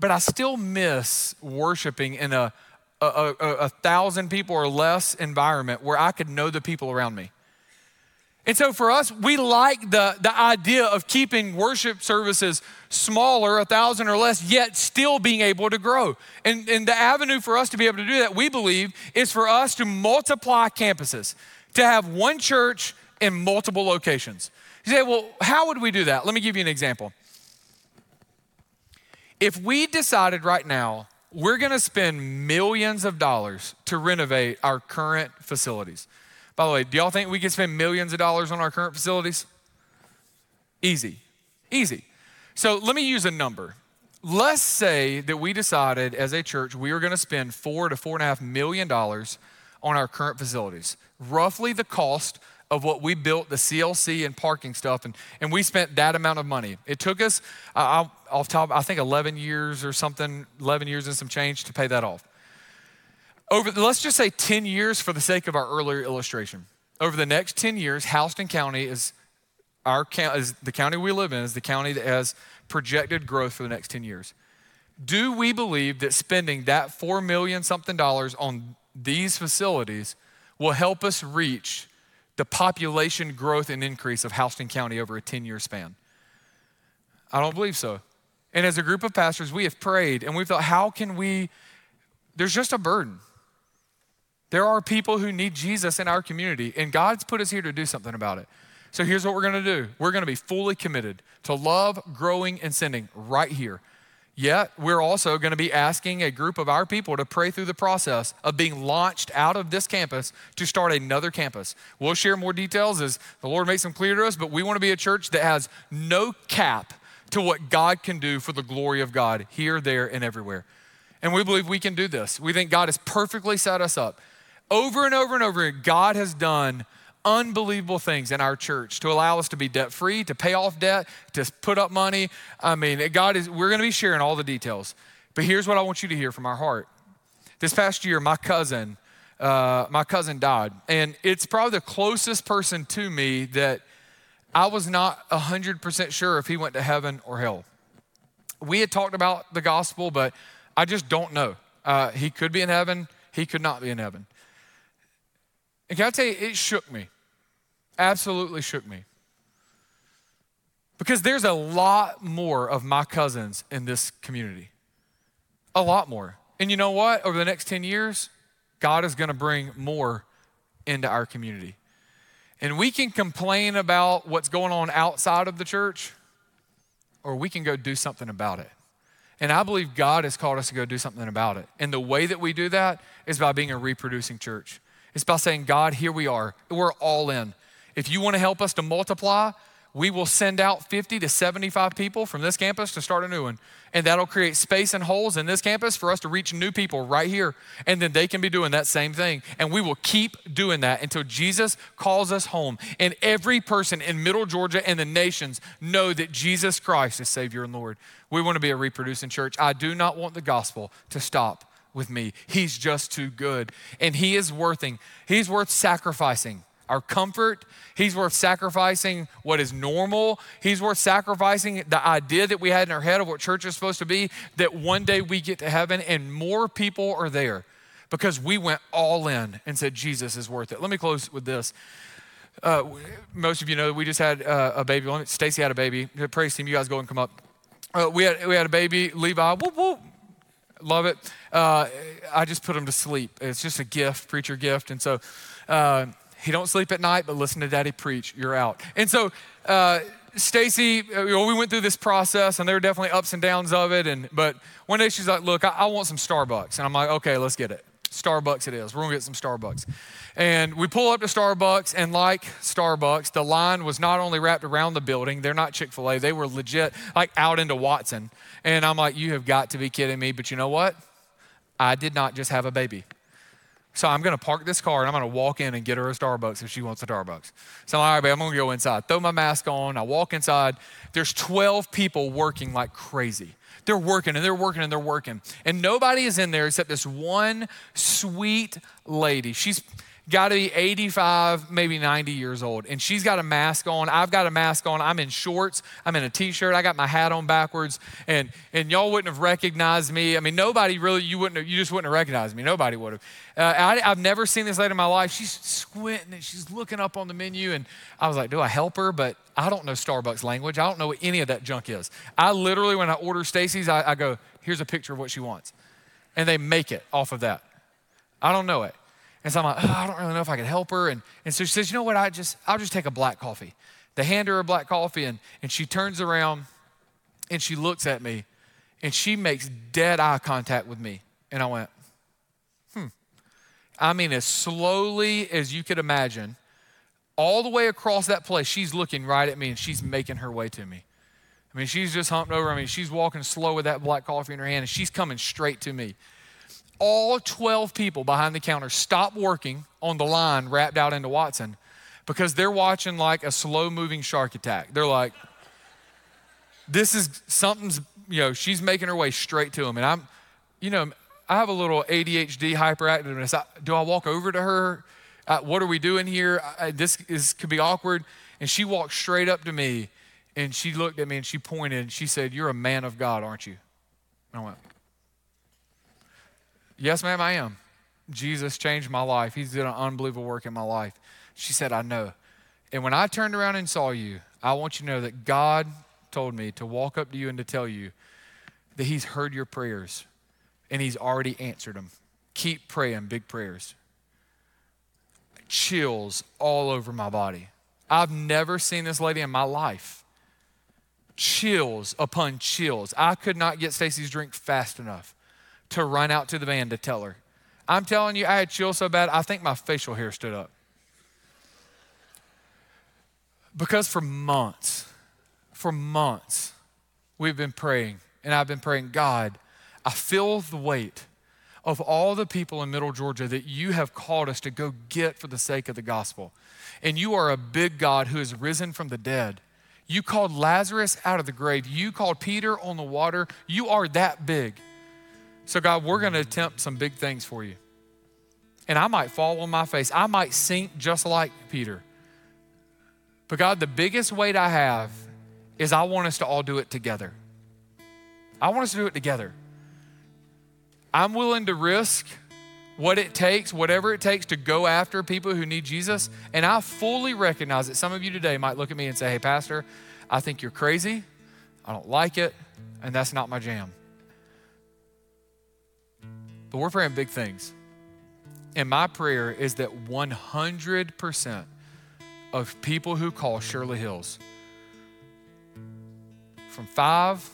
But I still miss worshiping in a, a, a, a thousand people or less environment where I could know the people around me. And so for us, we like the, the idea of keeping worship services smaller, a thousand or less, yet still being able to grow. And, and the avenue for us to be able to do that, we believe, is for us to multiply campuses, to have one church in multiple locations. You say, well, how would we do that? Let me give you an example. If we decided right now we're gonna spend millions of dollars to renovate our current facilities, by the way, do y'all think we could spend millions of dollars on our current facilities? Easy, easy. So let me use a number. Let's say that we decided as a church we were going to spend four to four and a half million dollars on our current facilities, roughly the cost of what we built the CLC and parking stuff, and, and we spent that amount of money. It took us, uh, off top, I think 11 years or something, 11 years and some change to pay that off over, let's just say 10 years for the sake of our earlier illustration. Over the next 10 years, Houston County is our is the county we live in is the county that has projected growth for the next 10 years. Do we believe that spending that 4 million something dollars on these facilities will help us reach the population growth and increase of Houston County over a 10 year span? I don't believe so. And as a group of pastors, we have prayed and we've thought, how can we? There's just a burden. There are people who need Jesus in our community, and God's put us here to do something about it. So here's what we're going to do we're going to be fully committed to love, growing, and sending right here. Yet, we're also going to be asking a group of our people to pray through the process of being launched out of this campus to start another campus. We'll share more details as the Lord makes them clear to us, but we want to be a church that has no cap to what God can do for the glory of God here, there, and everywhere. And we believe we can do this. We think God has perfectly set us up over and over and over, again, God has done unbelievable things in our church to allow us to be debt free, to pay off debt, to put up money. I mean, God is, we're going to be sharing all the details. But here's what I want you to hear from our heart. This past year, my cousin, uh, my cousin died. And it's probably the closest person to me that I was not 100% sure if he went to heaven or hell. We had talked about the gospel, but I just don't know. Uh, he could be in heaven, he could not be in heaven. And can I tell you, it shook me. Absolutely shook me. Because there's a lot more of my cousins in this community. A lot more. And you know what? Over the next 10 years, God is going to bring more into our community. And we can complain about what's going on outside of the church, or we can go do something about it. And I believe God has called us to go do something about it. And the way that we do that is by being a reproducing church. It's by saying, God, here we are. We're all in. If you want to help us to multiply, we will send out 50 to 75 people from this campus to start a new one. And that'll create space and holes in this campus for us to reach new people right here. And then they can be doing that same thing. And we will keep doing that until Jesus calls us home. And every person in Middle Georgia and the nations know that Jesus Christ is Savior and Lord. We want to be a reproducing church. I do not want the gospel to stop with me. He's just too good. And He is worthing, He's worth sacrificing our comfort. He's worth sacrificing what is normal. He's worth sacrificing the idea that we had in our head of what church is supposed to be, that one day we get to heaven and more people are there because we went all in and said, Jesus is worth it. Let me close with this. Uh, most of you know that we just had uh, a baby. Stacy had a baby. Praise team, you guys go and come up. Uh, we, had, we had a baby, Levi. Whoop, whoop. Love it. Uh, I just put him to sleep. It's just a gift, preacher gift. And so, uh, he don't sleep at night, but listen to daddy preach. You're out. And so, uh, Stacy, uh, we went through this process, and there were definitely ups and downs of it. And but one day she's like, "Look, I, I want some Starbucks," and I'm like, "Okay, let's get it. Starbucks it is. We're gonna get some Starbucks." And we pull up to Starbucks, and like Starbucks, the line was not only wrapped around the building, they're not Chick fil A, they were legit like out into Watson. And I'm like, you have got to be kidding me. But you know what? I did not just have a baby. So I'm going to park this car and I'm going to walk in and get her a Starbucks if she wants a Starbucks. So I'm like, all right, babe, I'm going to go inside. Throw my mask on. I walk inside. There's 12 people working like crazy. They're working and they're working and they're working. And nobody is in there except this one sweet lady. She's got to be 85, maybe 90 years old. And she's got a mask on. I've got a mask on. I'm in shorts. I'm in a t shirt. I got my hat on backwards. And, and y'all wouldn't have recognized me. I mean, nobody really, you wouldn't have, you just wouldn't have recognized me. Nobody would have. Uh, I, have never seen this lady in my life. She's squinting and she's looking up on the menu. And I was like, do I help her? But I don't know Starbucks language. I don't know what any of that junk is. I literally, when I order Stacy's, I, I go, here's a picture of what she wants. And they make it off of that. I don't know it. And so I'm like, oh, I don't really know if I can help her. And, and so she says, you know what, I just, I'll just take a black coffee. They hand her a black coffee and, and she turns around and she looks at me and she makes dead eye contact with me. And I went, hmm. I mean, as slowly as you could imagine, all the way across that place, she's looking right at me and she's making her way to me. I mean, she's just humped over. I mean, she's walking slow with that black coffee in her hand and she's coming straight to me all 12 people behind the counter stop working on the line wrapped out into Watson because they're watching like a slow moving shark attack. They're like, this is something's, you know, she's making her way straight to him. And I'm, you know, I have a little ADHD hyperactiveness. I, do I walk over to her? Uh, what are we doing here? I, this is, could be awkward. And she walked straight up to me and she looked at me and she pointed and she said, You're a man of God, aren't you? And I went, Yes, ma'am, I am. Jesus changed my life. He's done an unbelievable work in my life. She said, I know. And when I turned around and saw you, I want you to know that God told me to walk up to you and to tell you that He's heard your prayers and He's already answered them. Keep praying big prayers. Chills all over my body. I've never seen this lady in my life. Chills upon chills. I could not get Stacy's drink fast enough to run out to the van to tell her. I'm telling you, I had chills so bad, I think my facial hair stood up. Because for months, for months, we've been praying, and I've been praying, God, I feel the weight of all the people in Middle Georgia that you have called us to go get for the sake of the gospel. And you are a big God who has risen from the dead. You called Lazarus out of the grave. You called Peter on the water. You are that big. So, God, we're going to attempt some big things for you. And I might fall on my face, I might sink just like Peter. But, God, the biggest weight I have is I want us to all do it together. I want us to do it together. I'm willing to risk what it takes, whatever it takes to go after people who need Jesus. And I fully recognize that some of you today might look at me and say, Hey, Pastor, I think you're crazy. I don't like it. And that's not my jam. But we're praying big things. And my prayer is that 100% of people who call Shirley Hills, from 5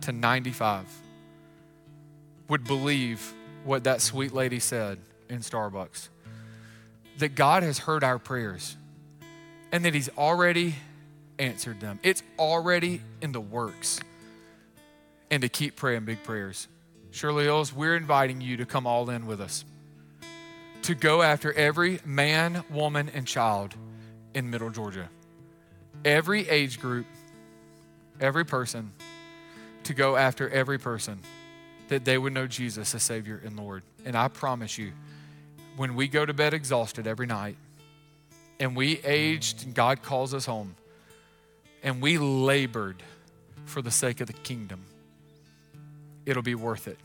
to 95, would believe what that sweet lady said in Starbucks that God has heard our prayers and that He's already answered them. It's already in the works. And to keep praying big prayers. Shirley Hills, we're inviting you to come all in with us, to go after every man, woman, and child in Middle Georgia, every age group, every person, to go after every person that they would know Jesus as Savior and Lord. And I promise you, when we go to bed exhausted every night and we aged and God calls us home and we labored for the sake of the kingdom, it'll be worth it.